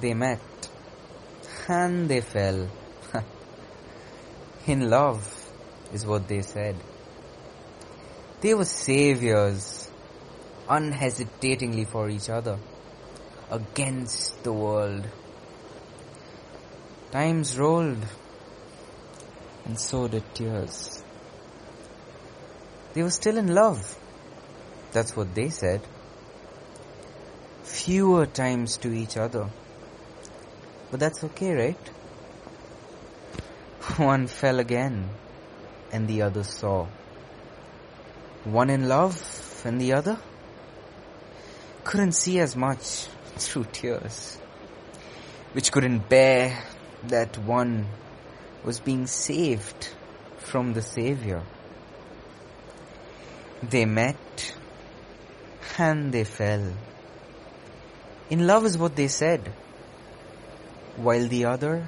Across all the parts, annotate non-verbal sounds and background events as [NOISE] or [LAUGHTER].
They met and they fell. [LAUGHS] In love is what they said. They were saviors, unhesitatingly for each other, against the world. Times rolled, and so did tears. They were still in love. That's what they said. Fewer times to each other. But that's okay, right? [LAUGHS] One fell again, and the other saw. One in love, and the other couldn't see as much [LAUGHS] through tears, which couldn't bear that one was being saved from the Savior. They met and they fell. In love is what they said, while the other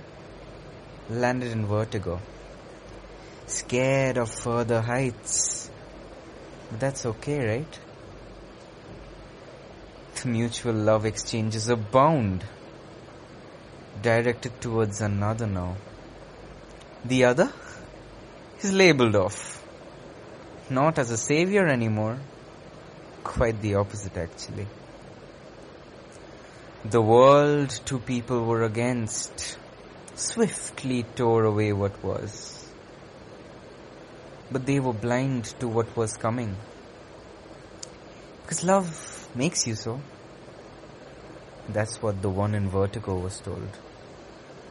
landed in vertigo, scared of further heights. But that's okay, right? The mutual love exchanges abound, directed towards another now. The other is labeled off, not as a savior anymore, quite the opposite actually. The world two people were against swiftly tore away what was. But they were blind to what was coming. Because love makes you so. That's what the one in vertigo was told.